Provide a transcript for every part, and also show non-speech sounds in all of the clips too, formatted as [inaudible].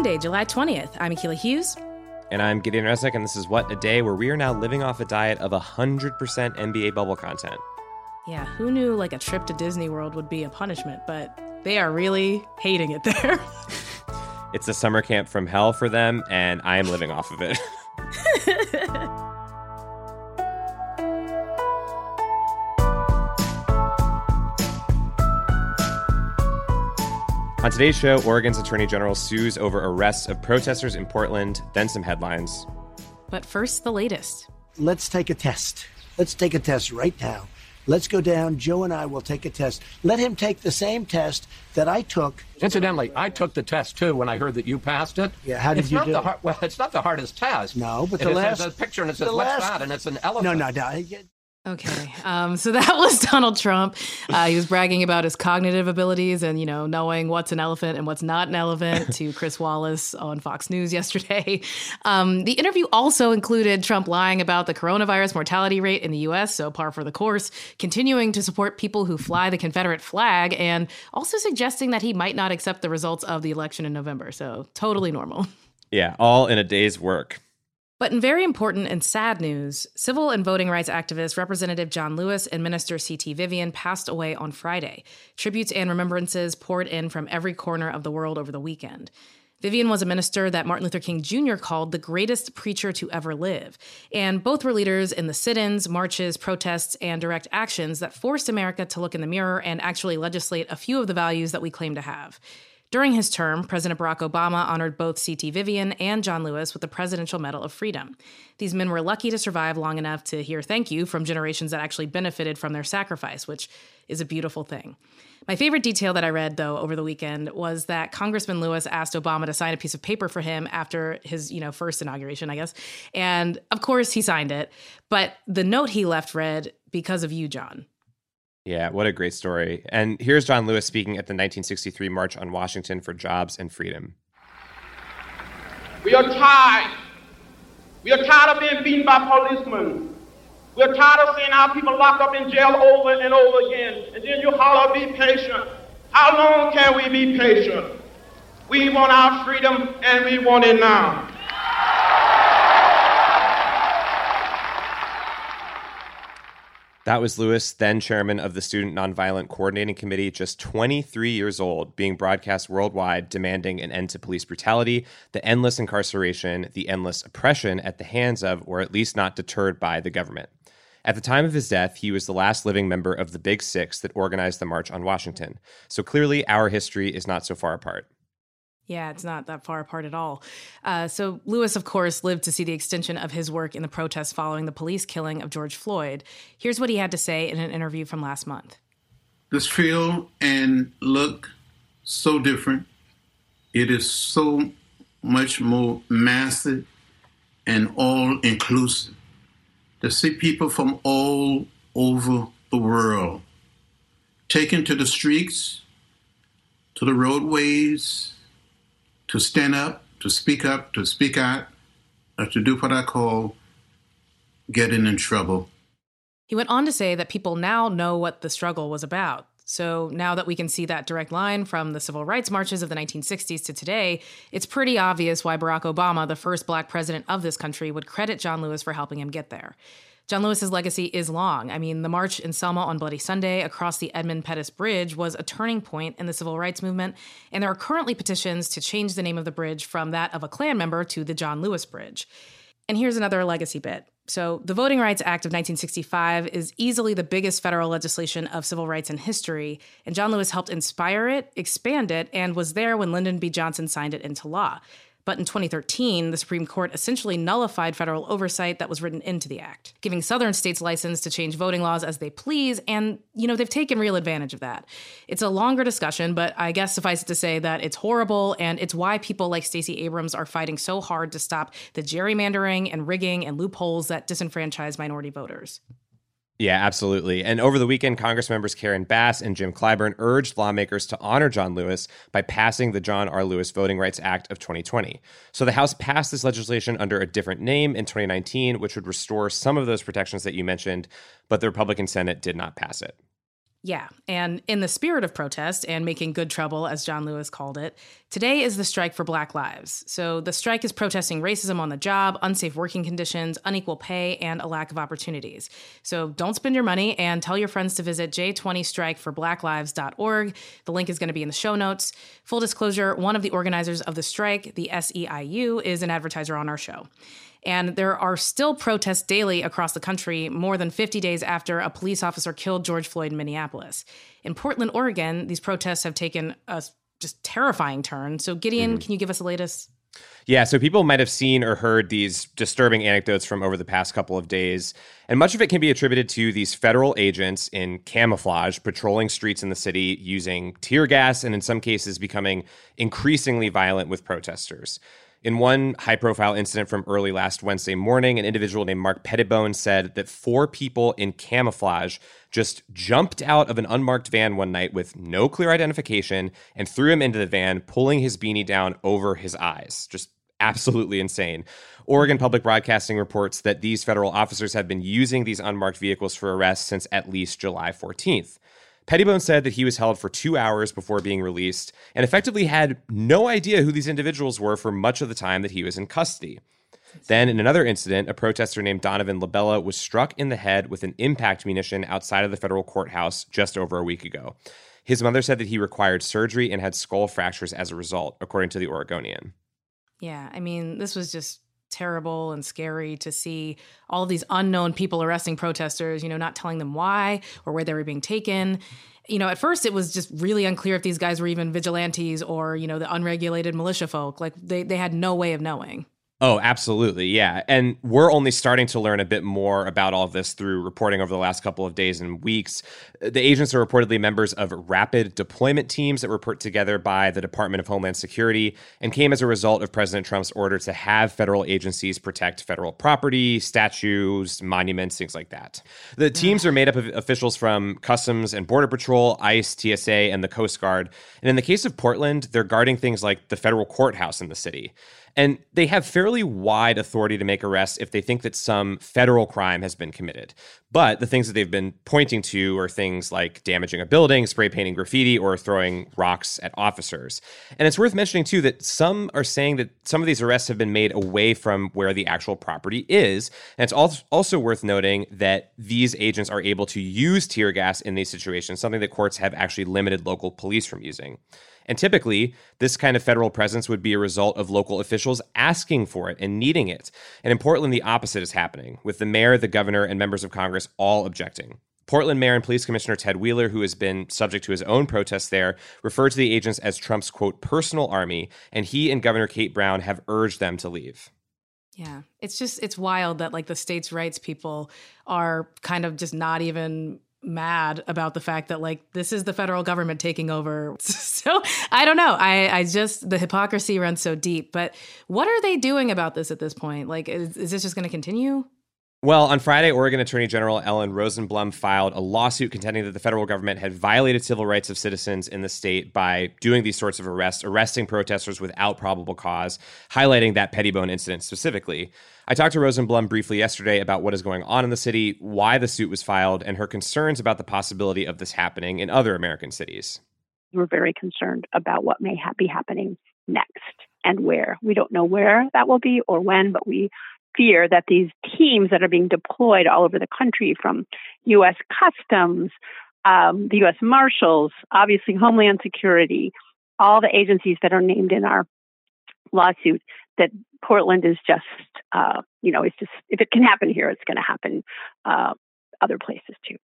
Monday, July 20th. I'm Akila Hughes. And I'm Gideon Resnick, and this is What a Day, where we are now living off a diet of 100% NBA bubble content. Yeah, who knew like a trip to Disney World would be a punishment, but they are really hating it there. it's a summer camp from hell for them, and I am living off of it. [laughs] On today's show, Oregon's Attorney General sues over arrests of protesters in Portland, then some headlines. But first, the latest. Let's take a test. Let's take a test right now. Let's go down. Joe and I will take a test. Let him take the same test that I took. Incidentally, I took the test too when I heard that you passed it. Yeah, how did it's you not do? The hard, well, it's not the hardest test. No, but it the is, last there's a picture and it says the what's last- that, and it's an elephant. No, no, no. Okay, um, so [laughs] that was Donald Trump. Uh, he was bragging about his cognitive abilities and you know knowing what's an elephant and what's not an elephant to [laughs] Chris Wallace on Fox News yesterday. Um, the interview also included Trump lying about the coronavirus mortality rate in the U.S., so par for the course, continuing to support people who fly the Confederate flag, and also suggesting that he might not accept the results of the election in November. So totally normal. Yeah, all in a day's work. But in very important and sad news, civil and voting rights activist Representative John Lewis and Minister C.T. Vivian passed away on Friday. Tributes and remembrances poured in from every corner of the world over the weekend. Vivian was a minister that Martin Luther King Jr. called the greatest preacher to ever live. And both were leaders in the sit ins, marches, protests, and direct actions that forced America to look in the mirror and actually legislate a few of the values that we claim to have. During his term, President Barack Obama honored both C.T. Vivian and John Lewis with the Presidential Medal of Freedom. These men were lucky to survive long enough to hear thank you from generations that actually benefited from their sacrifice, which is a beautiful thing. My favorite detail that I read, though, over the weekend was that Congressman Lewis asked Obama to sign a piece of paper for him after his, you know, first inauguration, I guess. And of course, he signed it. But the note he left read, because of you, John. Yeah, what a great story. And here's John Lewis speaking at the 1963 March on Washington for Jobs and Freedom. We are tired. We are tired of being beaten by policemen. We are tired of seeing our people locked up in jail over and over again. And then you holler, be patient. How long can we be patient? We want our freedom and we want it now. That was Lewis, then chairman of the Student Nonviolent Coordinating Committee, just 23 years old, being broadcast worldwide, demanding an end to police brutality, the endless incarceration, the endless oppression at the hands of, or at least not deterred by, the government. At the time of his death, he was the last living member of the Big Six that organized the March on Washington. So clearly, our history is not so far apart. Yeah, it's not that far apart at all. Uh, so, Lewis, of course, lived to see the extension of his work in the protests following the police killing of George Floyd. Here's what he had to say in an interview from last month. This feel and look so different. It is so much more massive and all inclusive. To see people from all over the world taken to the streets, to the roadways, to stand up, to speak up, to speak out, or to do what I call getting in trouble. He went on to say that people now know what the struggle was about. So now that we can see that direct line from the civil rights marches of the 1960s to today, it's pretty obvious why Barack Obama, the first black president of this country, would credit John Lewis for helping him get there. John Lewis's legacy is long. I mean, the march in Selma on Bloody Sunday across the Edmund Pettus Bridge was a turning point in the civil rights movement, and there are currently petitions to change the name of the bridge from that of a Klan member to the John Lewis Bridge. And here's another legacy bit. So, the Voting Rights Act of 1965 is easily the biggest federal legislation of civil rights in history, and John Lewis helped inspire it, expand it, and was there when Lyndon B. Johnson signed it into law. But in 2013, the Supreme Court essentially nullified federal oversight that was written into the act, giving southern states license to change voting laws as they please. And, you know, they've taken real advantage of that. It's a longer discussion, but I guess suffice it to say that it's horrible. And it's why people like Stacey Abrams are fighting so hard to stop the gerrymandering and rigging and loopholes that disenfranchise minority voters. Yeah, absolutely. And over the weekend, Congress members Karen Bass and Jim Clyburn urged lawmakers to honor John Lewis by passing the John R. Lewis Voting Rights Act of 2020. So the House passed this legislation under a different name in 2019, which would restore some of those protections that you mentioned, but the Republican Senate did not pass it. Yeah, and in the spirit of protest and making good trouble, as John Lewis called it, today is the strike for Black Lives. So the strike is protesting racism on the job, unsafe working conditions, unequal pay, and a lack of opportunities. So don't spend your money and tell your friends to visit j20strikeforblacklives.org. The link is going to be in the show notes. Full disclosure one of the organizers of the strike, the SEIU, is an advertiser on our show. And there are still protests daily across the country, more than 50 days after a police officer killed George Floyd in Minneapolis. In Portland, Oregon, these protests have taken a just terrifying turn. So, Gideon, mm-hmm. can you give us the latest? Yeah, so people might have seen or heard these disturbing anecdotes from over the past couple of days. And much of it can be attributed to these federal agents in camouflage patrolling streets in the city using tear gas and, in some cases, becoming increasingly violent with protesters. In one high profile incident from early last Wednesday morning, an individual named Mark Pettibone said that four people in camouflage just jumped out of an unmarked van one night with no clear identification and threw him into the van, pulling his beanie down over his eyes. Just absolutely insane. Oregon Public Broadcasting reports that these federal officers have been using these unmarked vehicles for arrests since at least July 14th. Pettibone said that he was held for two hours before being released and effectively had no idea who these individuals were for much of the time that he was in custody. Then, in another incident, a protester named Donovan LaBella was struck in the head with an impact munition outside of the federal courthouse just over a week ago. His mother said that he required surgery and had skull fractures as a result, according to the Oregonian. Yeah, I mean, this was just terrible and scary to see all these unknown people arresting protesters, you know, not telling them why or where they were being taken. You know, at first it was just really unclear if these guys were even vigilantes or, you know, the unregulated militia folk. Like they, they had no way of knowing. Oh, absolutely. Yeah. And we're only starting to learn a bit more about all of this through reporting over the last couple of days and weeks. The agents are reportedly members of rapid deployment teams that were put together by the Department of Homeland Security and came as a result of President Trump's order to have federal agencies protect federal property, statues, monuments, things like that. The hmm. teams are made up of officials from Customs and Border Patrol, ICE, TSA, and the Coast Guard. And in the case of Portland, they're guarding things like the federal courthouse in the city. And they have fairly wide authority to make arrests if they think that some federal crime has been committed. But the things that they've been pointing to are things like damaging a building, spray painting graffiti, or throwing rocks at officers. And it's worth mentioning, too, that some are saying that some of these arrests have been made away from where the actual property is. And it's also worth noting that these agents are able to use tear gas in these situations, something that courts have actually limited local police from using. And typically, this kind of federal presence would be a result of local officials asking for it and needing it. And in Portland, the opposite is happening, with the mayor, the governor, and members of Congress all objecting. Portland Mayor and Police Commissioner Ted Wheeler, who has been subject to his own protests there, referred to the agents as Trump's quote personal army, and he and Governor Kate Brown have urged them to leave. Yeah, it's just it's wild that like the states' rights people are kind of just not even mad about the fact that like this is the federal government taking over. [laughs] so I don't know. I I just the hypocrisy runs so deep. But what are they doing about this at this point? Like, is, is this just going to continue? Well, on Friday, Oregon Attorney General Ellen Rosenblum filed a lawsuit contending that the federal government had violated civil rights of citizens in the state by doing these sorts of arrests, arresting protesters without probable cause, highlighting that Pettibone incident specifically. I talked to Rosenblum briefly yesterday about what is going on in the city, why the suit was filed, and her concerns about the possibility of this happening in other American cities. We're very concerned about what may ha- be happening next and where. We don't know where that will be or when, but we fear that these teams that are being deployed all over the country from U.S. Customs, um, the U.S. Marshals, obviously Homeland Security, all the agencies that are named in our lawsuit, that Portland is just, uh, you know, it's just, if it can happen here, it's going to happen uh, other places too.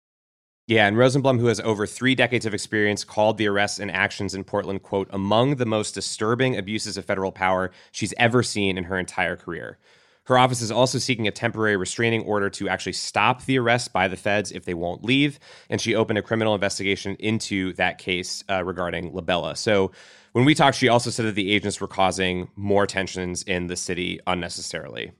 Yeah, and Rosenblum, who has over three decades of experience, called the arrests and actions in Portland, quote, among the most disturbing abuses of federal power she's ever seen in her entire career. Her office is also seeking a temporary restraining order to actually stop the arrest by the feds if they won't leave. And she opened a criminal investigation into that case uh, regarding Labella. So when we talked, she also said that the agents were causing more tensions in the city unnecessarily.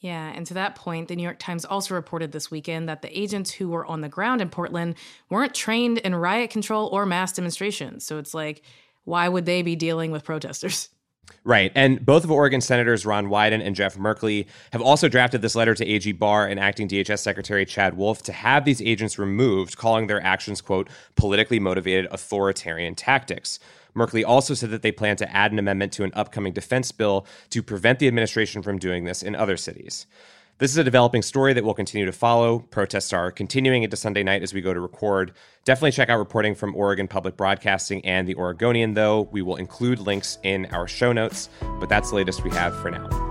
Yeah, and to that point, the New York Times also reported this weekend that the agents who were on the ground in Portland weren't trained in riot control or mass demonstrations. So it's like, why would they be dealing with protesters? [laughs] Right. And both of Oregon Senators Ron Wyden and Jeff Merkley have also drafted this letter to AG Barr and acting DHS Secretary Chad Wolf to have these agents removed, calling their actions, quote, politically motivated authoritarian tactics. Merkley also said that they plan to add an amendment to an upcoming defense bill to prevent the administration from doing this in other cities. This is a developing story that we'll continue to follow. Protests are continuing into Sunday night as we go to record. Definitely check out reporting from Oregon Public Broadcasting and the Oregonian, though. We will include links in our show notes, but that's the latest we have for now.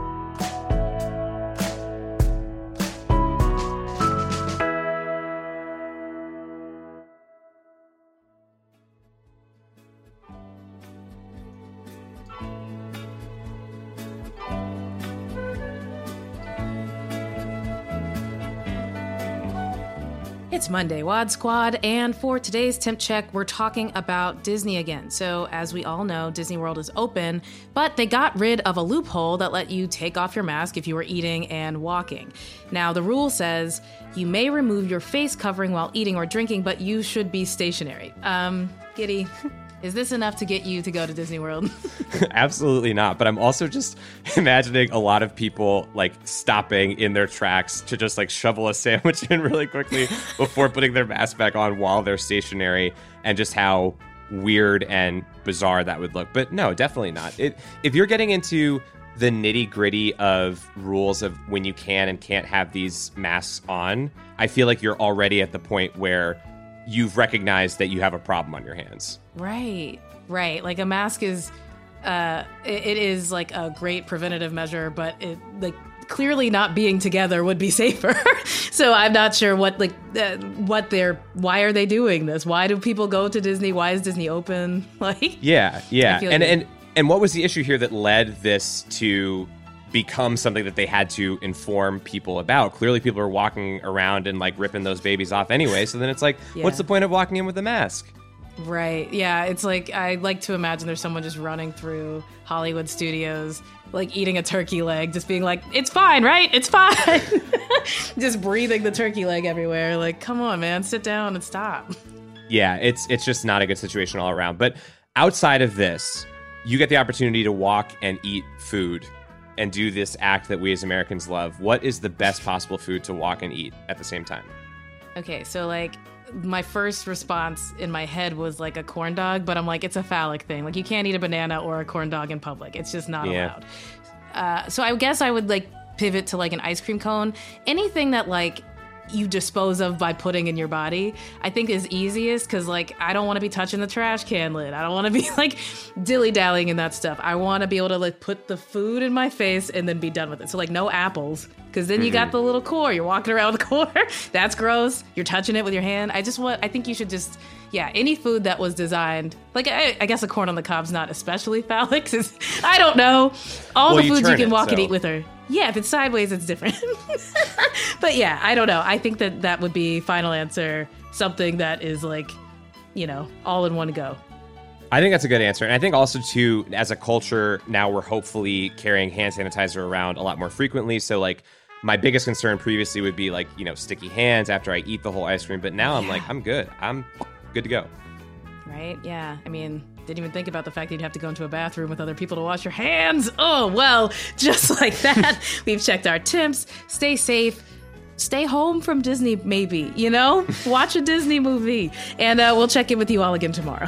It's Monday, Wad Squad, and for today's temp check, we're talking about Disney again. So, as we all know, Disney World is open, but they got rid of a loophole that let you take off your mask if you were eating and walking. Now, the rule says you may remove your face covering while eating or drinking, but you should be stationary. Um, Giddy. [laughs] Is this enough to get you to go to Disney World? [laughs] [laughs] Absolutely not. But I'm also just imagining a lot of people like stopping in their tracks to just like shovel a sandwich [laughs] in really quickly before putting their mask back on while they're stationary and just how weird and bizarre that would look. But no, definitely not. It if you're getting into the nitty gritty of rules of when you can and can't have these masks on, I feel like you're already at the point where you've recognized that you have a problem on your hands. Right, right. Like a mask is, uh, it, it is like a great preventative measure, but it like clearly not being together would be [laughs] safer. so I'm not sure what like uh, what they're why are they doing this? Why do people go to Disney? Why is Disney open? [laughs] Like yeah, yeah, and like and and what was the issue here that led this to become something that they had to inform people about. Clearly, people are walking around and like ripping those babies off anyway. So then it's like, [laughs] Yeah. what's the point of walking in with a mask? Right. Yeah. It's like I like to imagine there's someone just running through Hollywood studios, like eating a turkey leg, just being like, "It's fine, right? It's fine." [laughs] just breathing the turkey leg everywhere. Like, come on, man, sit down and stop. Yeah, it's it's just not a good situation all around. But outside of this, you get the opportunity to walk and eat food and do this act that we as Americans love. What is the best possible food to walk and eat at the same time? Okay, so like my first response in my head was like a corn dog, but I'm like, it's a phallic thing. Like you can't eat a banana or a corn dog in public. It's just not Yeah. allowed. Uh, so I guess I would like pivot to like an ice cream cone. Anything that like you dispose of by putting in your body, I think is easiest because like I don't want to be touching the trash can lid. I don't want to be [laughs] like dilly dallying in that stuff. I want to be able to like put the food in my face and then be done with it. So like no apples because then you got Mhm. the little core. You're walking around with the core. [laughs] That's gross. You're touching it with your hand. I just want. I think you should just. Yeah, any food that was designed, like I, I guess a corn on the cob's not especially phallic. [laughs] I don't know. All Well, the foods you can it, walk and eat with her. Yeah, if it's sideways, it's different. [laughs] but yeah, I don't know. I think that that would be final answer. Something that is like, you know, all in one go. I think that's a good answer. And I think also, too, as a culture, now we're hopefully carrying hand sanitizer around a lot more frequently. So, like, my biggest concern previously would be, like, you know, sticky hands after I eat the whole ice cream. But now I'm like, I'm good. I'm good to go. Right? Yeah. I mean, didn't even think about the fact that you'd have to go into a bathroom with other people to wash your hands. Oh, well, [laughs] just like that. [laughs] We've checked our temps. Stay safe. Stay home from Disney, maybe, you know? [laughs] Watch a Disney movie. And uh, we'll check in with you all again tomorrow.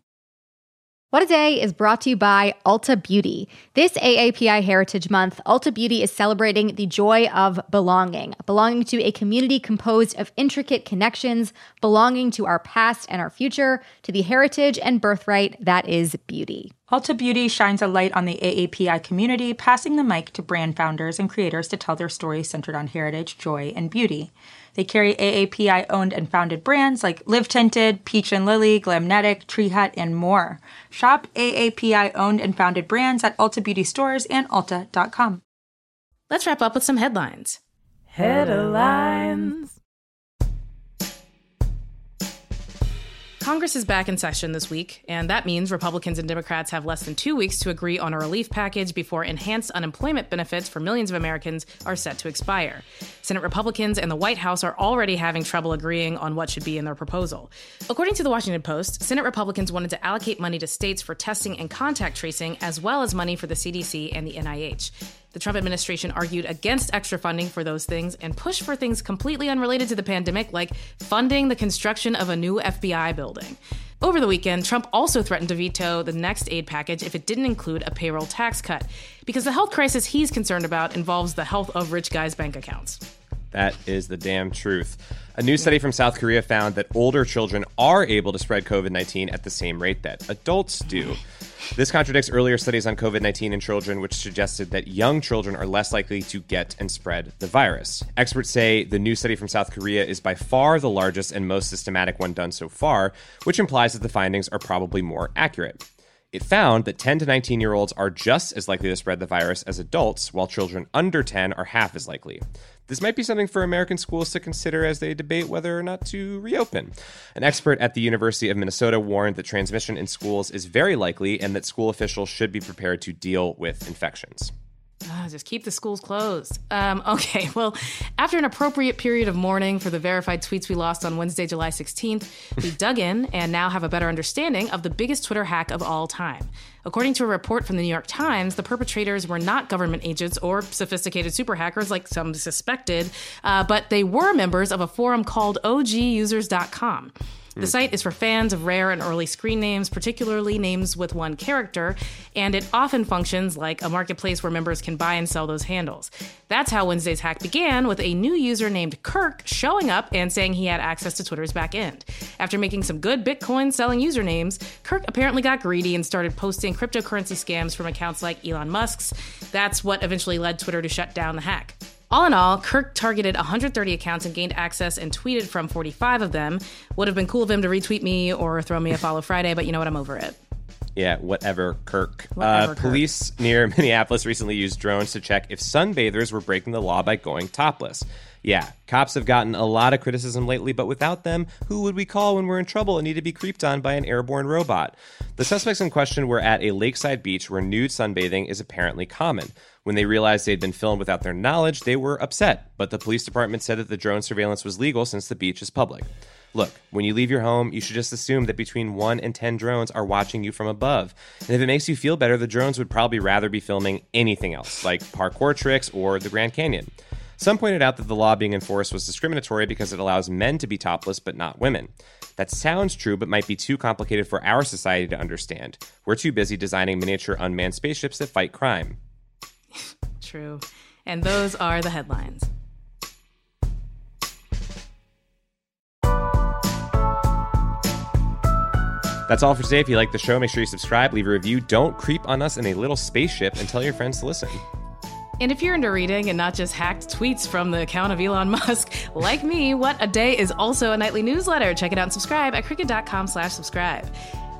What a Day is brought to you by Ulta Beauty. This AAPI Heritage Month, Ulta Beauty is celebrating the joy of belonging, belonging to a community composed of intricate connections, belonging to our past and our future, to the heritage and birthright that is beauty. Ulta Beauty shines a light on the AAPI community, passing the mic to brand founders and creators to tell their stories centered on heritage, joy, and beauty. They carry AAPI owned and founded brands like Live Tinted, Peach and Lily, Glamnetic, Tree Hut, and more. Shop AAPI owned and founded brands at Ulta Beauty stores and Ulta.com. Let's wrap up with some headlines. Headlines. Congress is back in session this week, and that means Republicans and Democrats have less than two weeks to agree on a relief package before enhanced unemployment benefits for millions of Americans are set to expire. Senate Republicans and the White House are already having trouble agreeing on what should be in their proposal. According to the Washington Post, Senate Republicans wanted to allocate money to states for testing and contact tracing, as well as money for the CDC and the NIH. The Trump administration argued against extra funding for those things and pushed for things completely unrelated to the pandemic, like funding the construction of a new FBI building. Over the weekend, Trump also threatened to veto the next aid package if it didn't include a payroll tax cut, because the health crisis he's concerned about involves the health of rich guys' bank accounts. That is the damn truth. A new study from South Korea found that older children are able to spread COVID 19 at the same rate that adults do. This contradicts earlier studies on COVID 19 in children, which suggested that young children are less likely to get and spread the virus. Experts say the new study from South Korea is by far the largest and most systematic one done so far, which implies that the findings are probably more accurate. It found that 10 to 19 year olds are just as likely to spread the virus as adults, while children under 10 are half as likely. This might be something for American schools to consider as they debate whether or not to reopen. An expert at the University of Minnesota warned that transmission in schools is very likely and that school officials should be prepared to deal with infections. Ah, just keep the schools closed. Um, [laughs] okay, well, after an appropriate period of mourning for the verified tweets we lost on Wednesday, July 16th, we [laughs] dug in and now have a better understanding of the biggest Twitter hack of all time. According to a report from the New York Times, the perpetrators were not government agents or sophisticated super hackers like some suspected, uh, but they were members of a forum called OGUsers.com. The hmm. site is for fans of rare and early screen names, particularly names with one character, and it often functions like a marketplace where members can buy and sell those handles. That's how Wednesday's hack began with a new user named Kirk showing up and saying he had access to Twitter's back end. After making some good Bitcoin selling usernames, Kirk apparently got greedy and started posting cryptocurrency scams from accounts like Elon Musk's. That's what eventually led Twitter to shut down the hack. All in all, Kirk targeted 130 accounts and gained access and tweeted from 45 of them. Would have been cool of him to retweet me or throw me a follow Friday, but you know what? I'm over it. Yeah, whatever, Kirk. Whatever, uh, Kirk. police near [laughs] Minneapolis recently used drones to check if sunbathers were breaking the law by going topless. Yeah, cops have gotten a lot of criticism lately, but without them, who would we call when we're in trouble and need to be creeped on by an airborne robot? The suspects in question were at a lakeside beach where nude sunbathing is apparently common. When they realized they'd been filmed without their knowledge, they were upset, but the police department said that the drone surveillance was legal since the beach is public. Look, when you leave your home, you should just assume that between 1 and 10 drones are watching you from above. And if it makes you feel better, the drones would probably rather be filming anything else, like parkour tricks or the Grand Canyon. Some pointed out that the law being enforced was discriminatory because it allows men to be topless but not women. That sounds true, but might be too complicated for our society to understand. We're too busy designing miniature unmanned spaceships that fight crime. [laughs] True. And those are the headlines. That's all for today. If you like the show, make sure you subscribe, leave a review. Don't creep on us in a little spaceship and tell your friends to listen. And if you're into reading and not just hacked tweets from the account of Elon [laughs] Musk, like me, What a Day is also a nightly newsletter. Check it out and subscribe at crooked.com slash subscribe.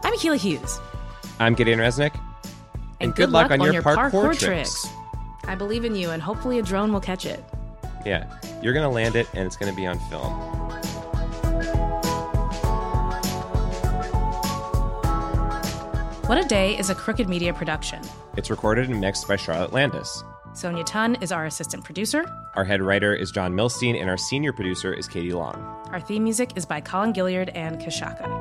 I'm Akila Hughes. I'm Gideon Resnick. And, good luck on your parkour tricks. I believe in you, and hopefully a drone will catch it. Yeah, you're going to land it and it's going to be on film. What a Day is a Crooked Media production. It's recorded and mixed by Charlotte Landis. Sonia Tun is our assistant producer. Our head writer is John Milstein, and our senior producer is Katie Long. Our theme music is by Colin Gilliard and Kashaka.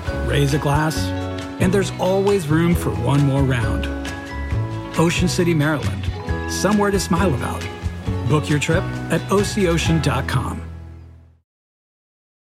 raise a glass, and there's always room for one more round. Ocean City, Maryland, somewhere to smile about. Book your trip at ococean.com.